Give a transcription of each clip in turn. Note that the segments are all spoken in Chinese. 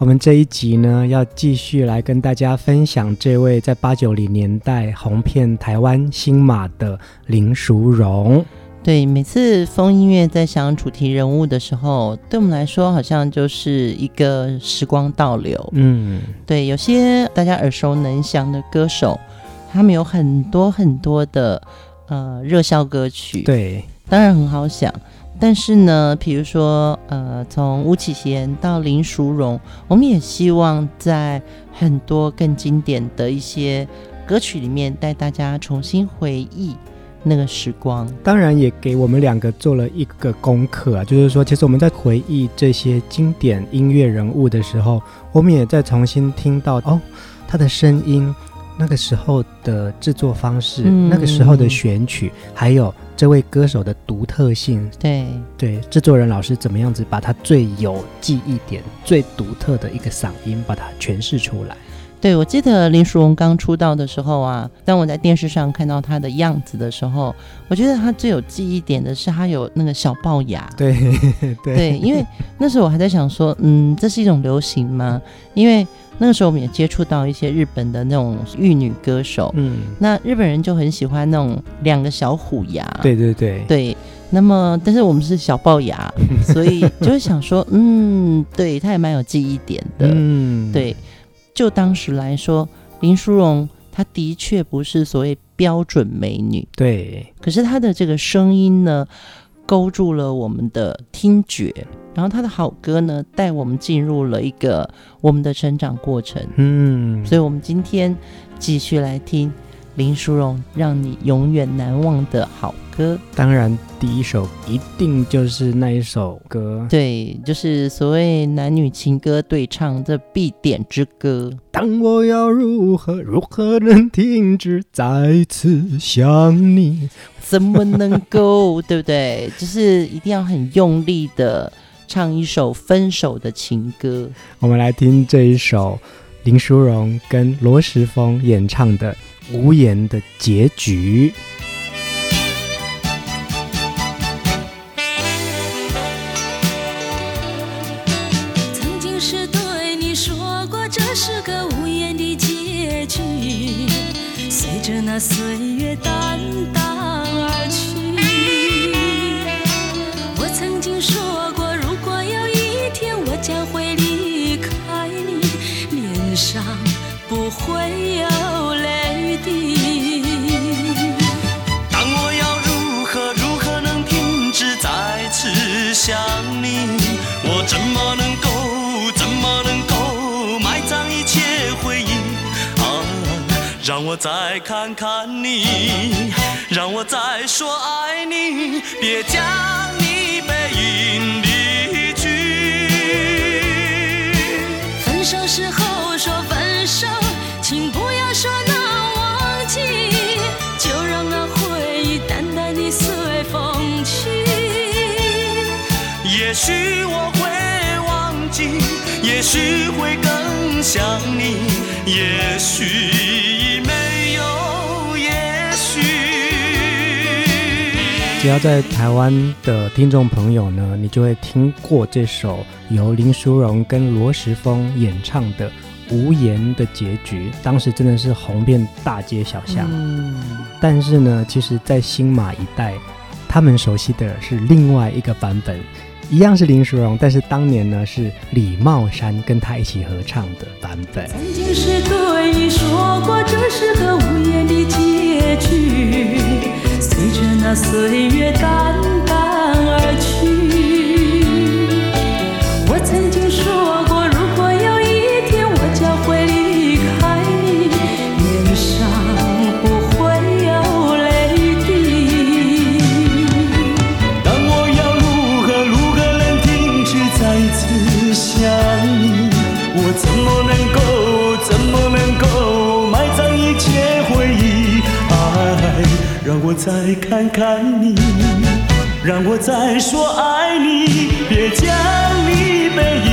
我们这一集呢，要继续来跟大家分享这位在八九零年代红遍台湾新马的林淑荣。对，每次风音乐在想主题人物的时候，对我们来说好像就是一个时光倒流。嗯，对，有些大家耳熟能详的歌手，他们有很多很多的呃热销歌曲。对，当然很好想。但是呢，比如说，呃，从巫启贤到林淑荣，我们也希望在很多更经典的一些歌曲里面，带大家重新回忆那个时光。当然，也给我们两个做了一个功课啊，就是说，其实我们在回忆这些经典音乐人物的时候，我们也在重新听到哦，他的声音。那个时候的制作方式，嗯、那个时候的选曲，还有这位歌手的独特性，对对，制作人老师怎么样子把他最有记忆点、最独特的一个嗓音把它诠释出来。对，我记得林淑荣刚出道的时候啊，当我在电视上看到他的样子的时候，我觉得他最有记忆点的是他有那个小龅牙。对 对，对，因为那时候我还在想说，嗯，这是一种流行吗？因为那个时候我们也接触到一些日本的那种玉女歌手，嗯，那日本人就很喜欢那种两个小虎牙，对对对。对。那么，但是我们是小龅牙，所以就会想说，嗯，对，他也蛮有记忆点的，嗯，对。就当时来说，林淑荣她的确不是所谓标准美女，对，可是她的这个声音呢，勾住了我们的听觉。然后他的好歌呢，带我们进入了一个我们的成长过程。嗯，所以我们今天继续来听林淑荣让你永远难忘的好歌。当然，第一首一定就是那一首歌，对，就是所谓男女情歌对唱的必点之歌。当我要如何如何能停止再次想你？怎么能够，对不对？就是一定要很用力的。唱一首分手的情歌，我们来听这一首林淑荣跟罗时丰演唱的《无言的结局》。曾经是对你说过，这是个无言的结局，随没有泪滴。当我要如何如何能停止再次想你？我怎么能够怎么能够埋葬一切回忆？啊，让我再看看你，让我再说爱你，别将你背影离去分手时候说分手，请不要说能忘记，就让那回忆淡淡的随风去。也许我会忘记，也许会更想你，也许没有也许。只要在台湾的听众朋友呢，你就会听过这首。由林淑荣跟罗时丰演唱的《无言的结局》，当时真的是红遍大街小巷。嗯，但是呢，其实，在新马一带，他们熟悉的是另外一个版本，一样是林淑荣，但是当年呢是李茂山跟他一起合唱的版本。曾经是对你说过，这是个无言的结局，随着那岁月淡再看看你，让我再说爱你，别将你背影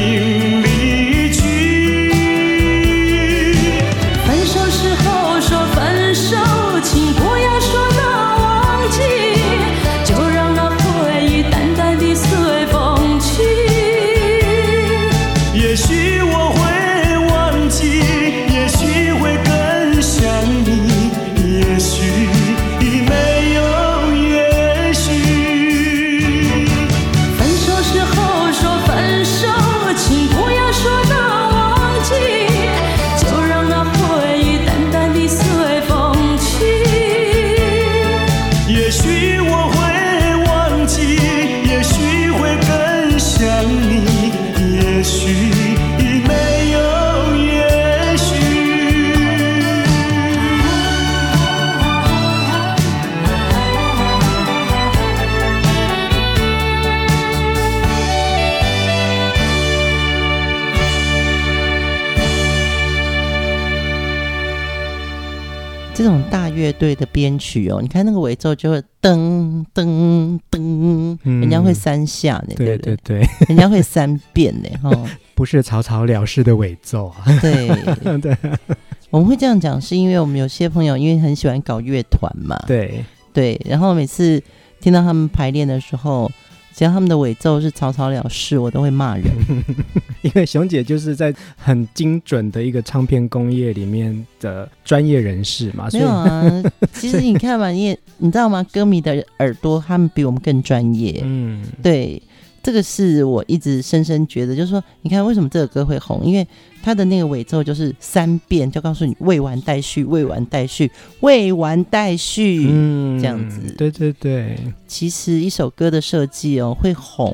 乐队的编曲哦，你看那个尾奏就会噔噔噔，人家会三下呢，对对对，人家会三遍呢，哈，不是草草了事的尾奏啊。对。对，我们会这样讲，是因为我们有些朋友因为很喜欢搞乐团嘛，对。对，然后每次听到他们排练的时候。只要他们的尾奏是草草了事，我都会骂人。因为熊姐就是在很精准的一个唱片工业里面的专业人士嘛。没有啊，其实你看嘛，你也你知道吗？歌迷的耳朵，他们比我们更专业。嗯，对。这个是我一直深深觉得，就是说，你看为什么这个歌会红？因为它的那个尾奏就是三遍，就告诉你未完待续，未完待续，未完待续，嗯，这样子。对对对。其实一首歌的设计哦，会红，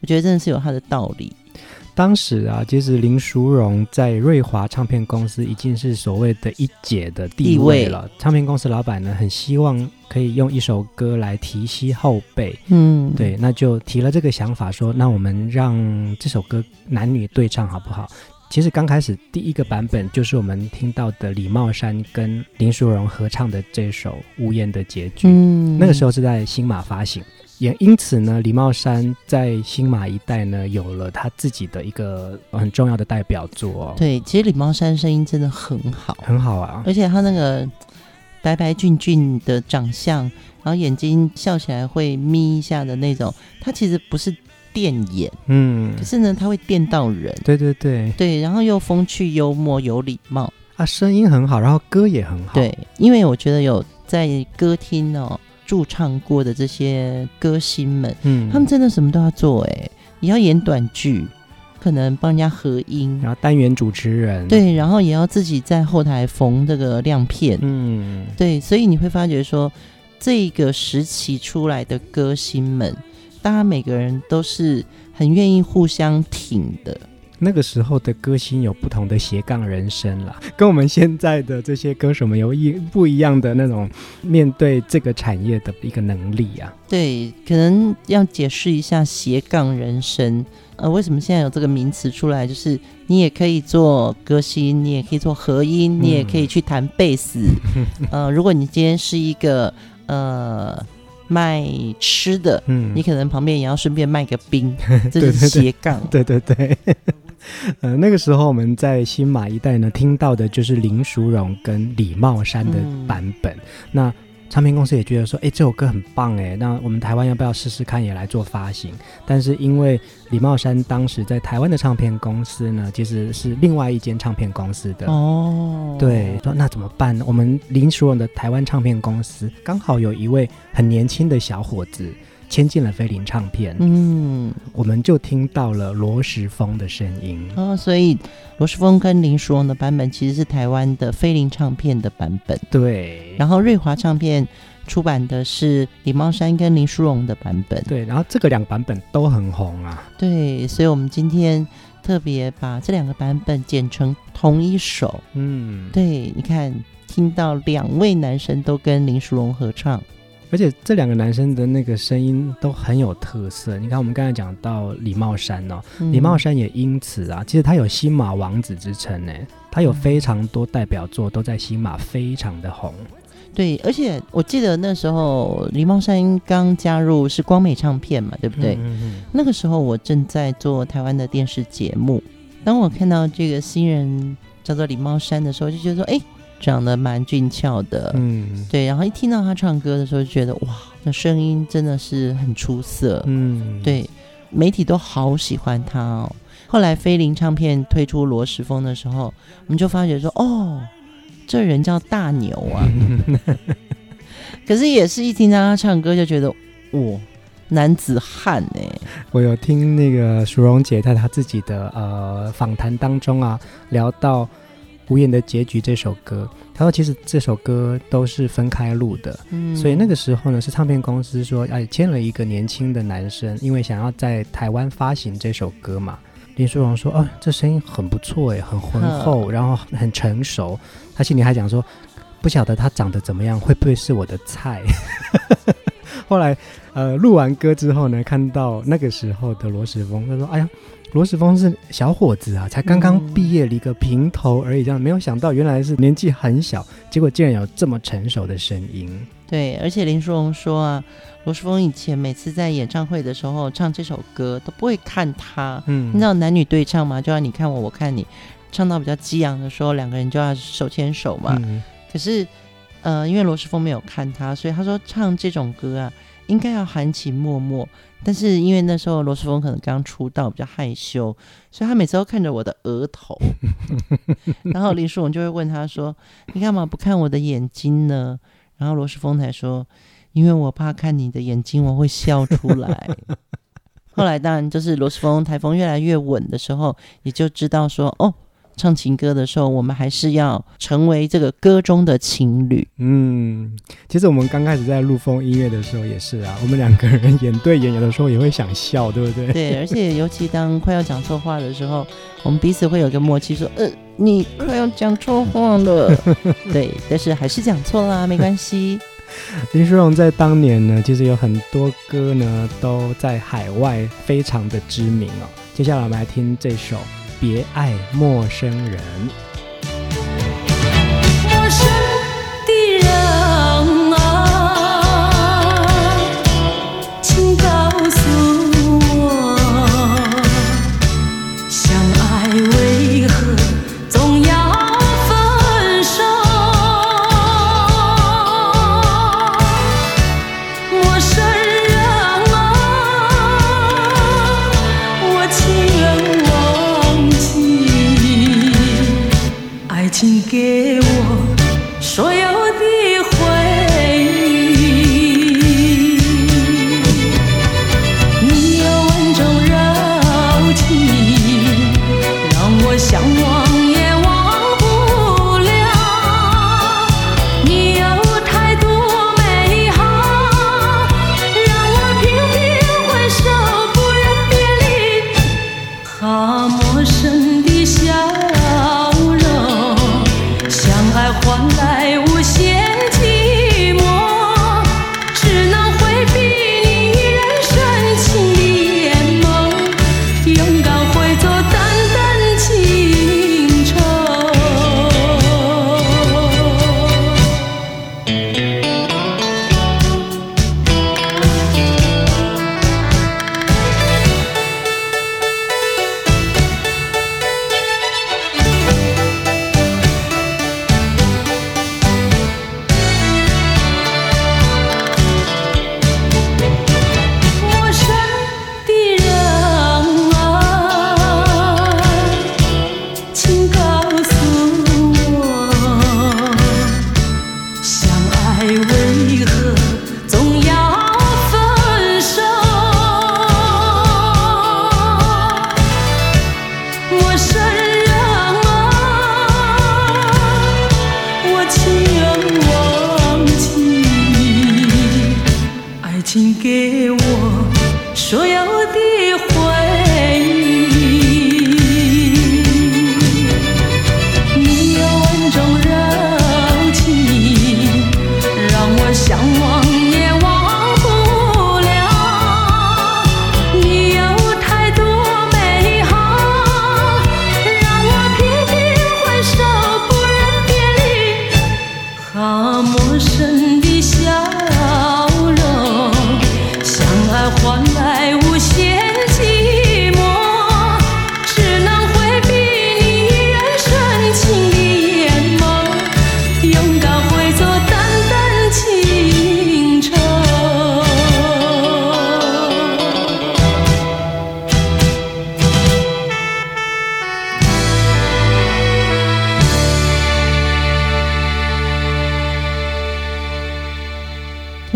我觉得真的是有它的道理。当时啊，其实林淑荣在瑞华唱片公司已经是所谓的一姐的地位了。位唱片公司老板呢，很希望可以用一首歌来提携后辈。嗯，对，那就提了这个想法说，说那我们让这首歌男女对唱好不好？其实刚开始第一个版本就是我们听到的李茂山跟林淑荣合唱的这首《无言的结局》。嗯，那个时候是在新马发行。也因此呢，李茂山在新马一带呢，有了他自己的一个很重要的代表作哦。对，其实李茂山声音真的很好，很好啊，而且他那个白白俊俊的长相，然后眼睛笑起来会眯一下的那种，他其实不是电眼，嗯，可是呢，他会电到人。对对对，对，然后又风趣幽默，有礼貌啊，声音很好，然后歌也很好。对，因为我觉得有在歌厅哦。驻唱过的这些歌星们，嗯，他们真的什么都要做哎、欸，也要演短剧，可能帮人家合音，然后单元主持人，对，然后也要自己在后台缝这个亮片，嗯，对，所以你会发觉说，这个时期出来的歌星们，大家每个人都是很愿意互相挺的。那个时候的歌星有不同的斜杠人生啦，跟我们现在的这些歌手们有一不一样的那种面对这个产业的一个能力啊。对，可能要解释一下斜杠人生。呃，为什么现在有这个名词出来？就是你也可以做歌星，你也可以做和音，你也可以去弹贝斯。嗯、呃，如果你今天是一个呃。卖吃的，嗯，你可能旁边也要顺便卖个冰，这是斜杠。对对对，对，对，呃，那个时候我们在新马一带呢，听到的就是林淑荣跟李茂山的版本。嗯、那唱片公司也觉得说，哎，这首歌很棒哎，那我们台湾要不要试试看也来做发行？但是因为李茂山当时在台湾的唱片公司呢，其实是另外一间唱片公司的哦，对，说那怎么办呢？我们林淑荣的台湾唱片公司刚好有一位很年轻的小伙子签进了飞林唱片，嗯，我们就听到了罗时丰的声音。哦，所以罗时丰跟林淑荣的版本其实是台湾的飞林唱片的版本，对，然后瑞华唱片出版的是李茂山跟林淑荣的版本，对，然后这个两个版本都很红啊，对，所以我们今天特别把这两个版本剪成同一首，嗯，对，你看听到两位男生都跟林淑荣合唱。而且这两个男生的那个声音都很有特色。你看，我们刚才讲到李茂山哦，嗯、李茂山也因此啊，其实他有新马王子之称呢。他有非常多代表作都在新马非常的红。对，而且我记得那时候李茂山刚加入是光美唱片嘛，对不对？嗯嗯。那个时候我正在做台湾的电视节目，当我看到这个新人叫做李茂山的时候，就觉得说，哎，长得蛮俊俏的，嗯，对。然后一听到他唱歌的时候，就觉得哇，那声音真的是很出色，嗯，对。媒体都好喜欢他哦。后来飞林唱片推出罗时丰的时候，我们就发觉说，哦。这人叫大牛啊，可是也是一听到他唱歌就觉得哇，男子汉哎、欸！我有听那个淑荣姐在她自己的呃访谈当中啊，聊到《无言的结局》这首歌，他说其实这首歌都是分开录的，嗯，所以那个时候呢是唱片公司说哎签了一个年轻的男生，因为想要在台湾发行这首歌嘛。林书荣说：“哦，这声音很不错哎，很浑厚，然后很成熟。他心里还讲说，不晓得他长得怎么样，会不会是我的菜？”后来，呃，录完歌之后呢，看到那个时候的罗时峰，他说：“哎呀，罗时峰是小伙子啊，才刚刚毕业，一个平头而已，这样没有想到原来是年纪很小，结果竟然有这么成熟的声音。”对，而且林淑荣说啊。罗时峰以前每次在演唱会的时候唱这首歌都不会看他，嗯，你知道男女对唱吗？就要你看我，我看你，唱到比较激昂的时候，两个人就要手牵手嘛。嗯、可是，呃，因为罗时峰没有看他，所以他说唱这种歌啊，应该要含情脉脉。但是因为那时候罗时峰可能刚出道，比较害羞，所以他每次都看着我的额头。然后林淑荣就会问他说：“你干嘛不看我的眼睛呢？”然后罗时峰才说。因为我怕看你的眼睛，我会笑出来。后来当然就是罗时峰台风越来越稳的时候，也就知道说哦，唱情歌的时候，我们还是要成为这个歌中的情侣。嗯，其实我们刚开始在录风音乐的时候也是啊，我们两个人演对演，有的时候也会想笑，对不对？对，而且尤其当快要讲错话的时候，我们彼此会有个默契，说呃，你快要讲错话了。对，但是还是讲错啦，没关系。林淑荣在当年呢，其实有很多歌呢都在海外非常的知名哦。接下来我们来听这首《别爱陌生人》。陌生。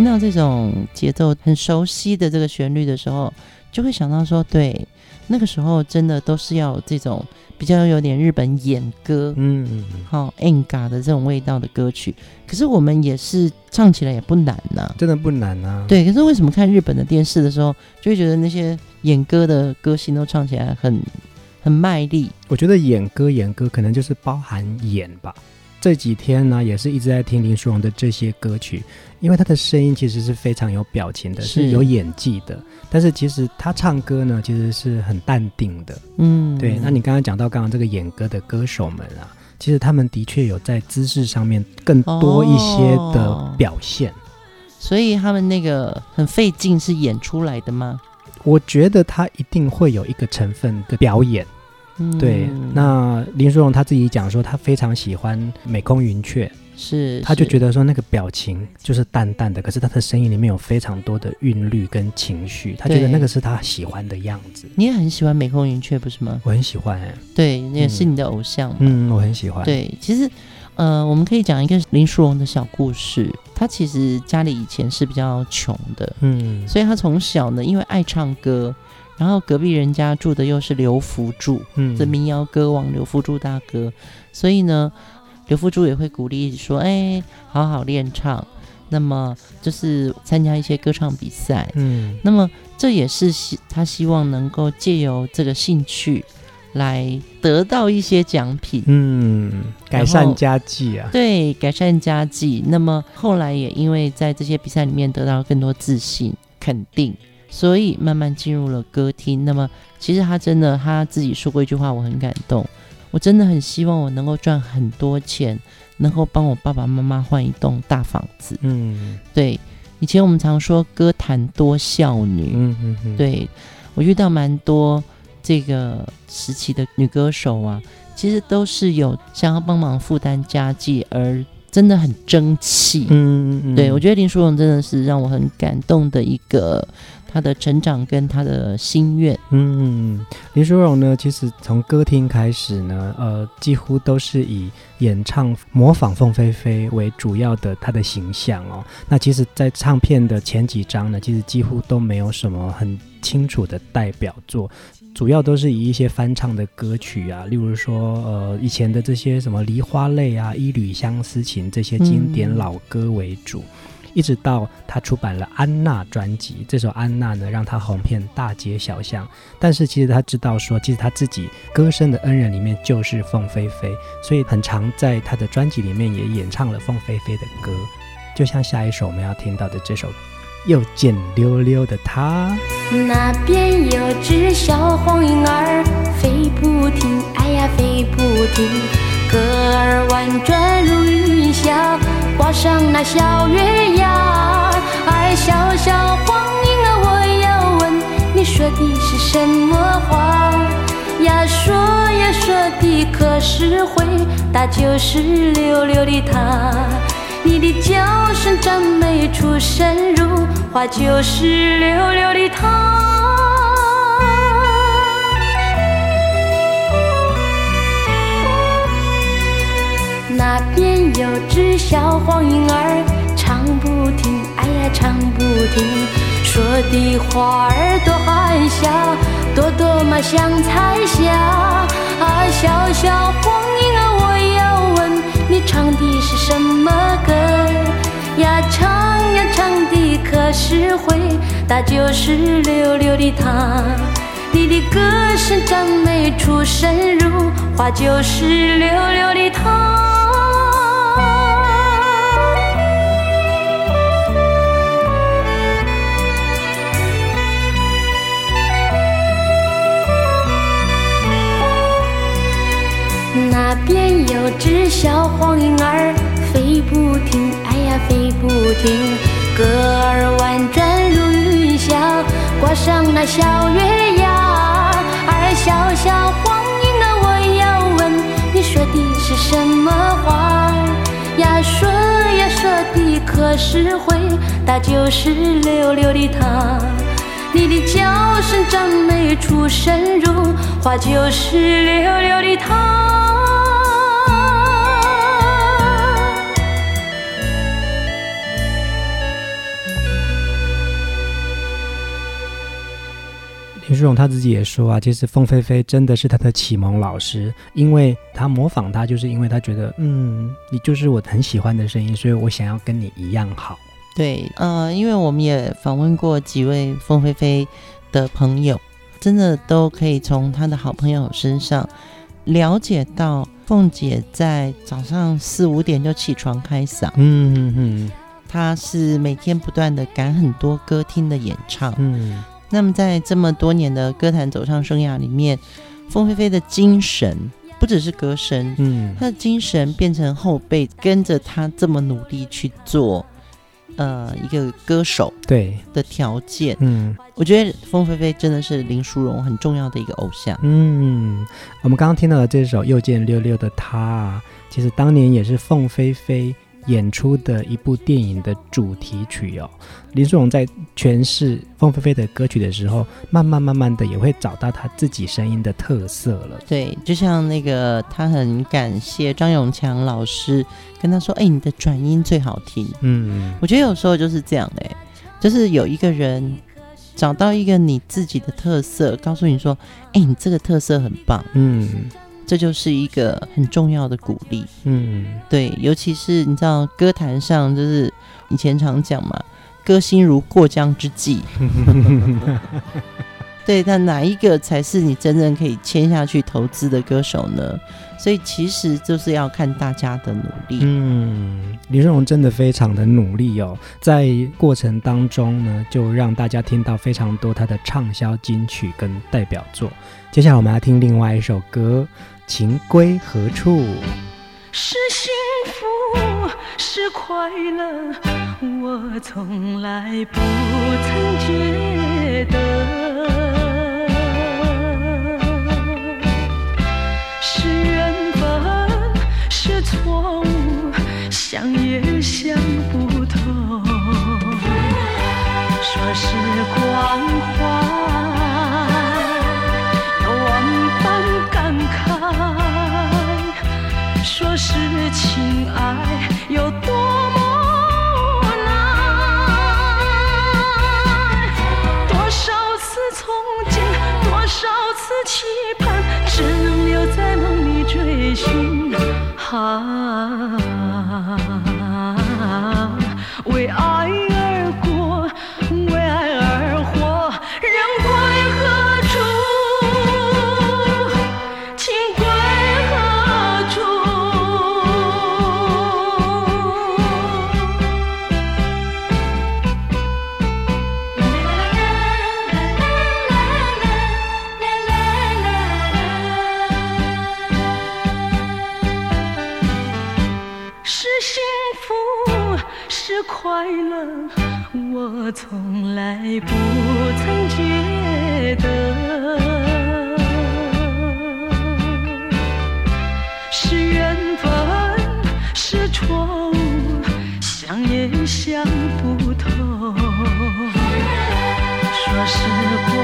到这种节奏很熟悉的这个旋律的时候，就会想到说，对，那个时候真的都是要这种比较有点日本演歌，嗯嗯，好 enga 的这种味道的歌曲。可是我们也是唱起来也不难呐、啊，真的不难啊。对，可是为什么看日本的电视的时候，就会觉得那些演歌的歌星都唱起来很很卖力？我觉得演歌演歌可能就是包含演吧。这几天呢，也是一直在听林书荣的这些歌曲，因为他的声音其实是非常有表情的，是，有演技的。但是其实他唱歌呢，其实是很淡定的。嗯，对。那你刚刚讲到刚刚这个演歌的歌手们啊，其实他们的确有在姿势上面更多一些的表现。哦，所以他们那个很费劲是演出来的吗？我觉得他一定会有一个成分的表演。对，那林书荣他自己讲说，他非常喜欢美空云雀，是，他就觉得说那个表情就是淡淡的，可是他的声音里面有非常多的韵律跟情绪，他觉得那个是他喜欢的样子。你也很喜欢美空云雀不是吗？我很喜欢，哎，对，也是你的偶像。嗯，我很喜欢。对，其实，呃，我们可以讲一个林淑荣的小故事。他其实家里以前是比较穷的，嗯，所以他从小呢，因为爱唱歌。然后隔壁人家住的又是刘福柱，嗯，这民谣歌王刘福柱大哥，所以呢，刘福珠也会鼓励说：“哎，好好练唱，那么就是参加一些歌唱比赛，嗯，那么这也是希他希望能够借由这个兴趣来得到一些奖品，嗯，改善家计啊，对，改善家计。那么后来也因为在这些比赛里面得到更多自信、肯定。”所以慢慢进入了歌厅。那么，其实他真的他自己说过一句话，我很感动。我真的很希望我能够赚很多钱，能够帮我爸爸妈妈换一栋大房子。嗯，对。以前我们常说歌坛多孝女。嗯嗯嗯。对，我遇到蛮多这个时期的女歌手啊，其实都是有想要帮忙负担家计，而真的很争气。嗯嗯嗯。对，我觉得林书荣真的是让我很感动的一个。他的成长跟他的心愿，嗯，林书荣呢，其实从歌厅开始呢，呃，几乎都是以演唱模仿凤飞飞为主要的他的形象哦。那其实，在唱片的前几张呢，其实几乎都没有什么很清楚的代表作，主要都是以一些翻唱的歌曲啊，例如说，呃，以前的这些什么《梨花泪》啊，《一缕相思情》这些经典老歌为主。一直到他出版了《安娜》专辑，这首《安娜》呢，让他红遍大街小巷。但是其实他知道说，其实他自己歌声的恩人里面就是凤飞飞，所以很常在他的专辑里面也演唱了凤飞飞的歌。就像下一首我们要听到的这首《又见溜溜的她》。那边有只小黄莺儿飞不停，哎呀飞不停，歌儿婉转如云霄。挂上那小月牙，哎，小小黄莺啊，我要问你说的是什么话呀？说呀说的可是会打就是溜溜的她，你的叫声真美出神入化，就是溜溜的她。那边有只小黄莺儿唱不停，哎呀唱不停，说的话儿多含笑，朵朵嘛像彩霞。啊，小小黄莺儿，我要问你唱的是什么歌呀？唱呀唱的可是会打就是溜溜的她。你的歌声真美出神入化，就是溜溜的她。那边有只小黄莺儿飞不停，哎呀飞不停，歌儿婉转如云霄，挂上那小月牙。儿小小黄莺啊，我要问你说的是什么话呀？说呀说的可是会打就是溜溜的她。你的叫声真美出神入化，就是溜溜的她。林书荣他自己也说啊，其实凤飞飞真的是他的启蒙老师，因为他模仿他，就是因为他觉得，嗯，你就是我很喜欢的声音，所以我想要跟你一样好。对，呃，因为我们也访问过几位凤飞飞的朋友，真的都可以从他的好朋友身上了解到，凤姐在早上四五点就起床开嗓，嗯嗯嗯，她是每天不断的赶很多歌厅的演唱，嗯，那么在这么多年的歌坛走唱生涯里面，凤飞飞的精神不只是歌声，嗯，她的精神变成后辈跟着她这么努力去做。呃，一个歌手对的条件，嗯，我觉得凤飞飞真的是林淑荣很重要的一个偶像。嗯，我们刚刚听到的这首《又见六六的她》，其实当年也是凤飞飞演出的一部电影的主题曲哦，林书荣在诠释凤飞飞的歌曲的时候，慢慢慢慢的也会找到他自己声音的特色了。对，就像那个他很感谢张永强老师跟他说：“哎，你的转音最好听。”嗯，我觉得有时候就是这样的，哎，就是有一个人找到一个你自己的特色，告诉你说：“哎，你这个特色很棒。”嗯。这就是一个很重要的鼓励，嗯，对，尤其是你知道歌坛上，就是以前常讲嘛，歌星如过江之鲫，对，但哪一个才是你真正可以签下去投资的歌手呢？所以其实就是要看大家的努力。嗯，林书荣真的非常的努力哦，在过程当中呢，就让大家听到非常多他的畅销金曲跟代表作。接下来我们来听另外一首歌。情归何处？是幸福，是快乐，我从来不曾觉得。是缘分，是错误，想也想不透。说是关怀。是情爱。我从来不曾觉得是缘分，是错误，想也想不透。说是关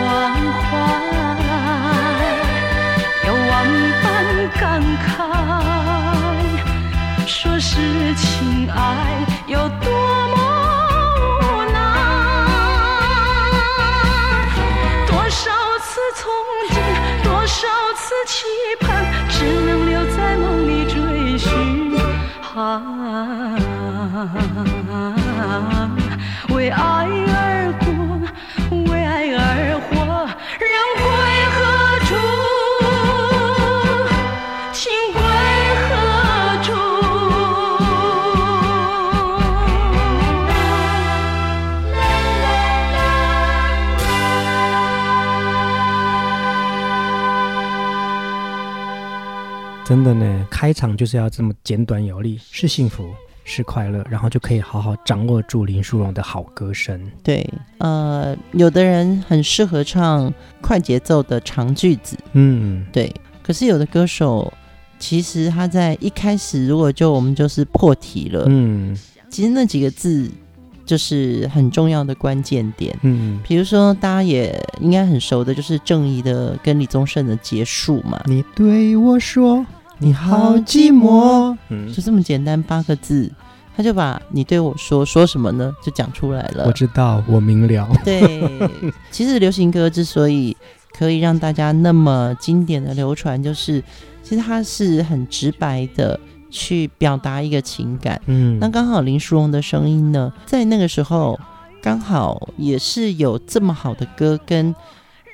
怀，有万般感慨。说是情爱，有多么。期盼只能留在梦里追寻，啊，为爱而真的呢，开场就是要这么简短有力，是幸福，是快乐，然后就可以好好掌握住林书荣的好歌声。对，呃，有的人很适合唱快节奏的长句子，嗯，对。可是有的歌手，其实他在一开始如果就我们就是破题了，嗯，其实那几个字就是很重要的关键点，嗯，比如说大家也应该很熟的，就是郑怡的跟李宗盛的结束嘛，你对我说。你好寂寞，嗯，就这么简单八个字，他就把你对我说说什么呢？就讲出来了。我知道，我明了。对，其实流行歌之所以可以让大家那么经典的流传，就是其实它是很直白的去表达一个情感。嗯，那刚好林淑荣的声音呢，在那个时候刚好也是有这么好的歌，跟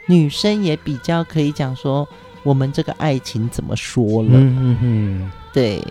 女生也比较可以讲说我们这个爱情怎么说了。嗯嗯嗯，对。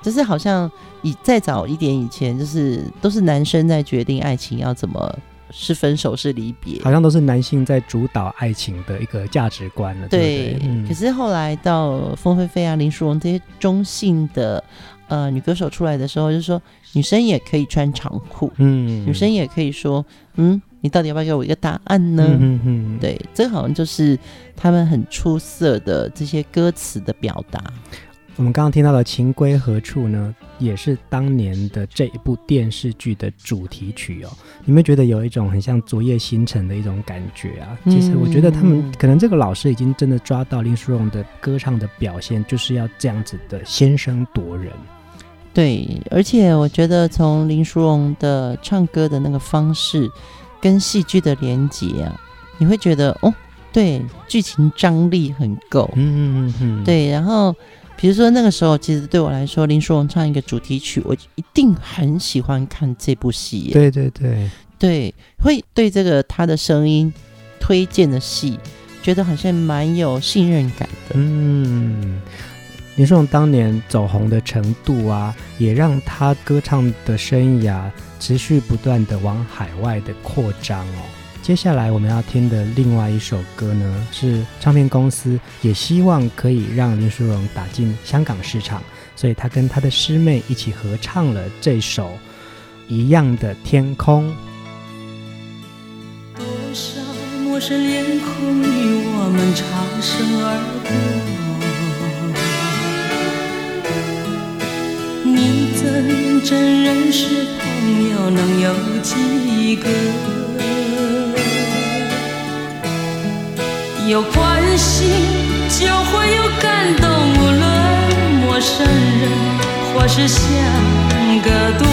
就是好像以再早一点以前，就是都是男生在决定爱情要怎么是分手是离别，好像都是男性在主导爱情的一个价值观了。对，对，对，嗯，可是后来到凤飞飞啊、林淑荣这些中性的呃女歌手出来的时候，就是说女生也可以穿长裤，嗯，女生也可以说，嗯，你到底要不要给我一个答案呢？嗯嗯嗯，对，这好像就是他们很出色的这些歌词的表达。我们刚刚听到的《情归何处》呢，也是当年的这一部电视剧的主题曲哦。你们觉得有一种很像《昨夜星辰》的一种感觉啊？其实我觉得他们可能这个老师已经真的抓到林淑荣的歌唱的表现，就是要这样子的先声夺人。对，而且我觉得从林淑荣的唱歌的那个方式跟戏剧的连接啊，你会觉得哦，对，剧情张力很够。嗯嗯嗯嗯，对，然后。比如说那个时候，其实对我来说，林淑荣唱一个主题曲，我一定很喜欢看这部戏。对对对对，会对这个他的声音推荐的戏，觉得好像蛮有信任感的。嗯，林淑荣当年走红的程度啊，也让他歌唱的生涯持续不断的往海外的扩张哦。接下来我们要听的另外一首歌呢，是唱片公司也希望可以让林淑荣打进香港市场，所以他跟他的师妹一起合唱了这首《一样的天空》。多少陌生脸孔与我们擦身而过，你怎真认识朋友能有几个？有关系就会有感动，无论陌生人或是相隔多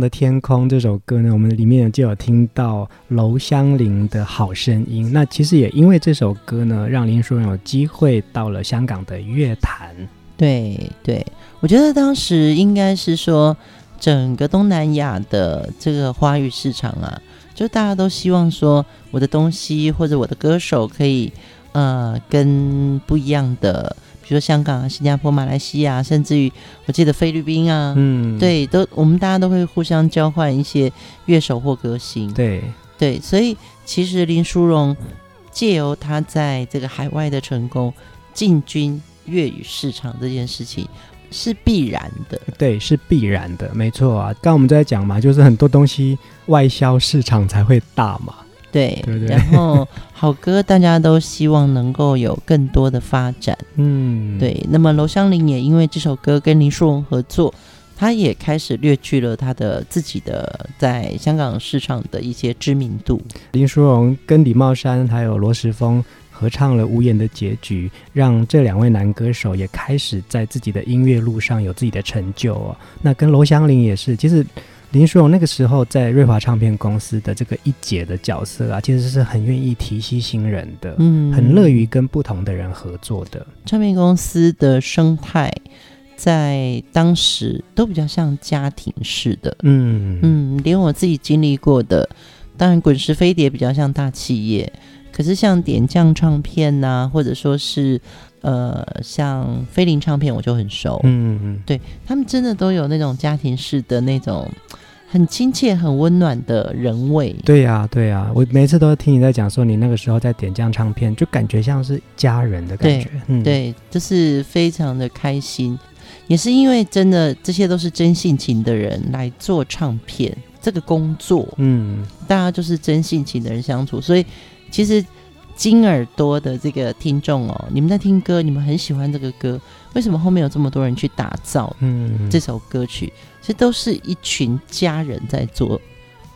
的天空这首歌呢，我们里面就有听到娄香伶的好声音。那其实也因为这首歌呢，让林淑荣有机会到了香港的乐坛。对对，我觉得当时应该是说，整个东南亚的这个华语市场啊，就大家都希望说，我的东西或者我的歌手可以呃跟不一样的。比如说香港啊、新加坡、马来西亚，甚至于我记得菲律宾啊，嗯，对，都我们大家都会互相交换一些乐手或歌星，对对，所以其实林淑荣借由他在这个海外的成功，进军粤语市场这件事情是必然的，对，是必然的，没错啊。刚刚我们在讲嘛，就是很多东西外销市场才会大嘛。对，对对，然后好歌大家都希望能够有更多的发展，嗯，对。那么娄香林也因为这首歌跟林淑荣合作，他也开始略去了他的自己的在香港市场的一些知名度。林淑荣跟李茂山还有罗时丰合唱了《无言的结局》，让这两位男歌手也开始在自己的音乐路上有自己的成就哦。那跟娄香林也是，其实。林淑荣那个时候在瑞华唱片公司的这个一姐的角色啊，其实是很愿意提携新人的，嗯，很乐于跟不同的人合作的。唱片公司的生态在当时都比较像家庭式的，嗯嗯，连我自己经历过的，当然滚石飞碟比较像大企业，可是像点将唱片呐、啊，或者说是。呃，像飞林唱片我就很熟，嗯嗯，对他们真的都有那种家庭式的那种很亲切、很温暖的人味。对呀、啊，对呀、啊，我每次都听你在讲说你那个时候在点将唱片，就感觉像是家人的感觉，对，嗯、对，就是非常的开心。也是因为真的这些都是真性情的人来做唱片这个工作，嗯，大家就是真性情的人相处，所以其实。金耳朵的这个听众哦，你们在听歌，你们很喜欢这个歌，为什么后面有这么多人去打造嗯这首歌曲？其实都是一群家人在做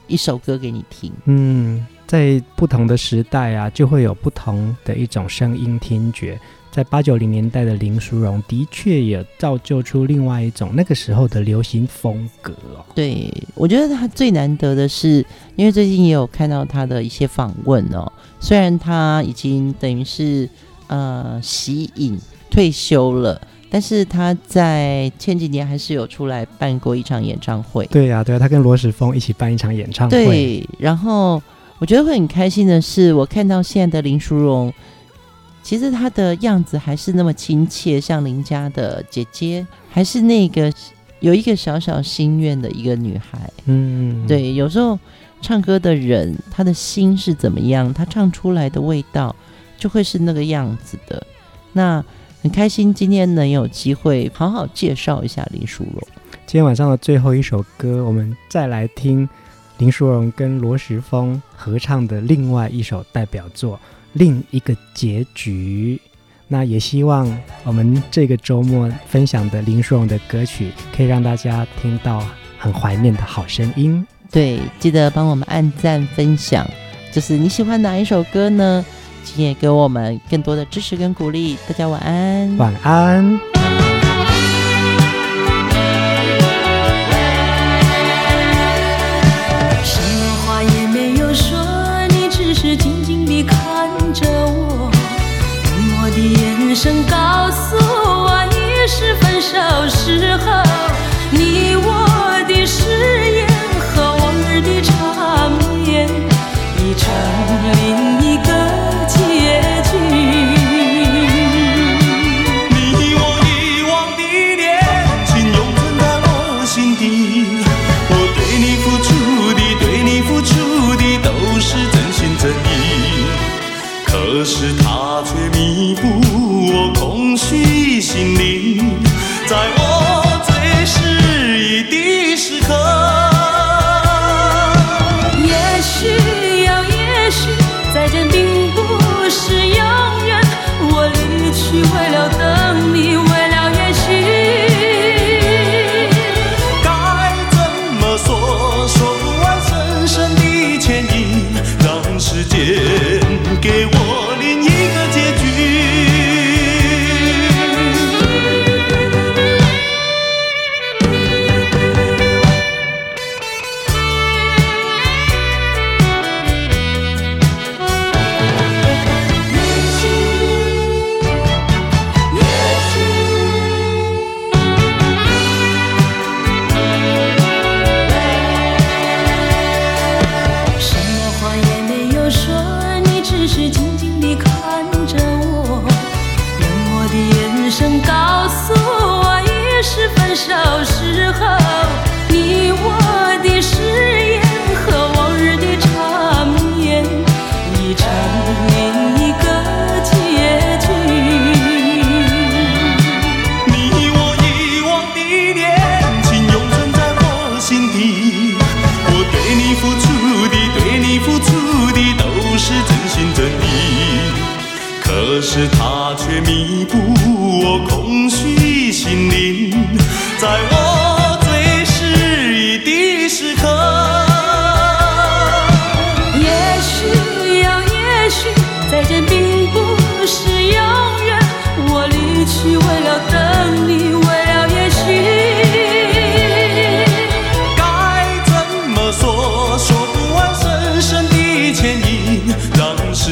一首歌给你听。嗯，在不同的时代啊，就会有不同的一种声音听觉。在八九零年代的林淑荣，的确也造就出另外一种那个时候的流行风格。对，我觉得他最难得的是，因为最近也有看到他的一些访问哦。虽然他已经等于是呃息影退休了，但是他在前几年还是有出来办过一场演唱会。对呀、啊，对啊，他跟罗时峰一起办一场演唱会。对，然后我觉得会很开心的是，我看到现在的林淑荣。其实她的样子还是那么亲切，像邻家的姐姐，还是那个有一个小小心愿的一个女孩。嗯，对，有时候唱歌的人，他的心是怎么样，他唱出来的味道就会是那个样子的。那很开心今天能有机会好好介绍一下林淑荣。今天晚上的最后一首歌，我们再来听林淑荣跟罗时丰合唱的另外一首代表作。另一个结局，那也希望我们这个周末分享的林淑荣的歌曲，可以让大家听到很怀念的好声音。对，记得帮我们按赞分享。就是你喜欢哪一首歌呢？请也给我们更多的支持跟鼓励。大家晚安，晚安。升高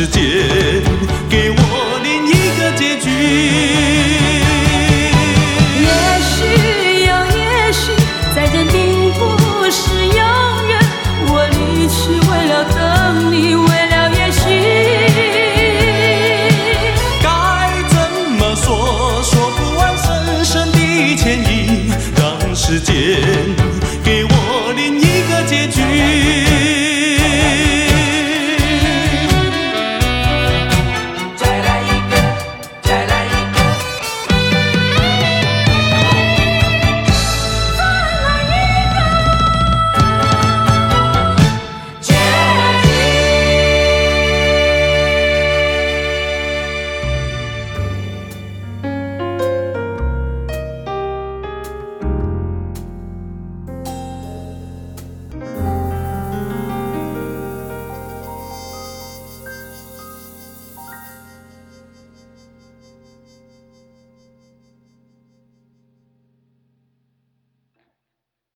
世界。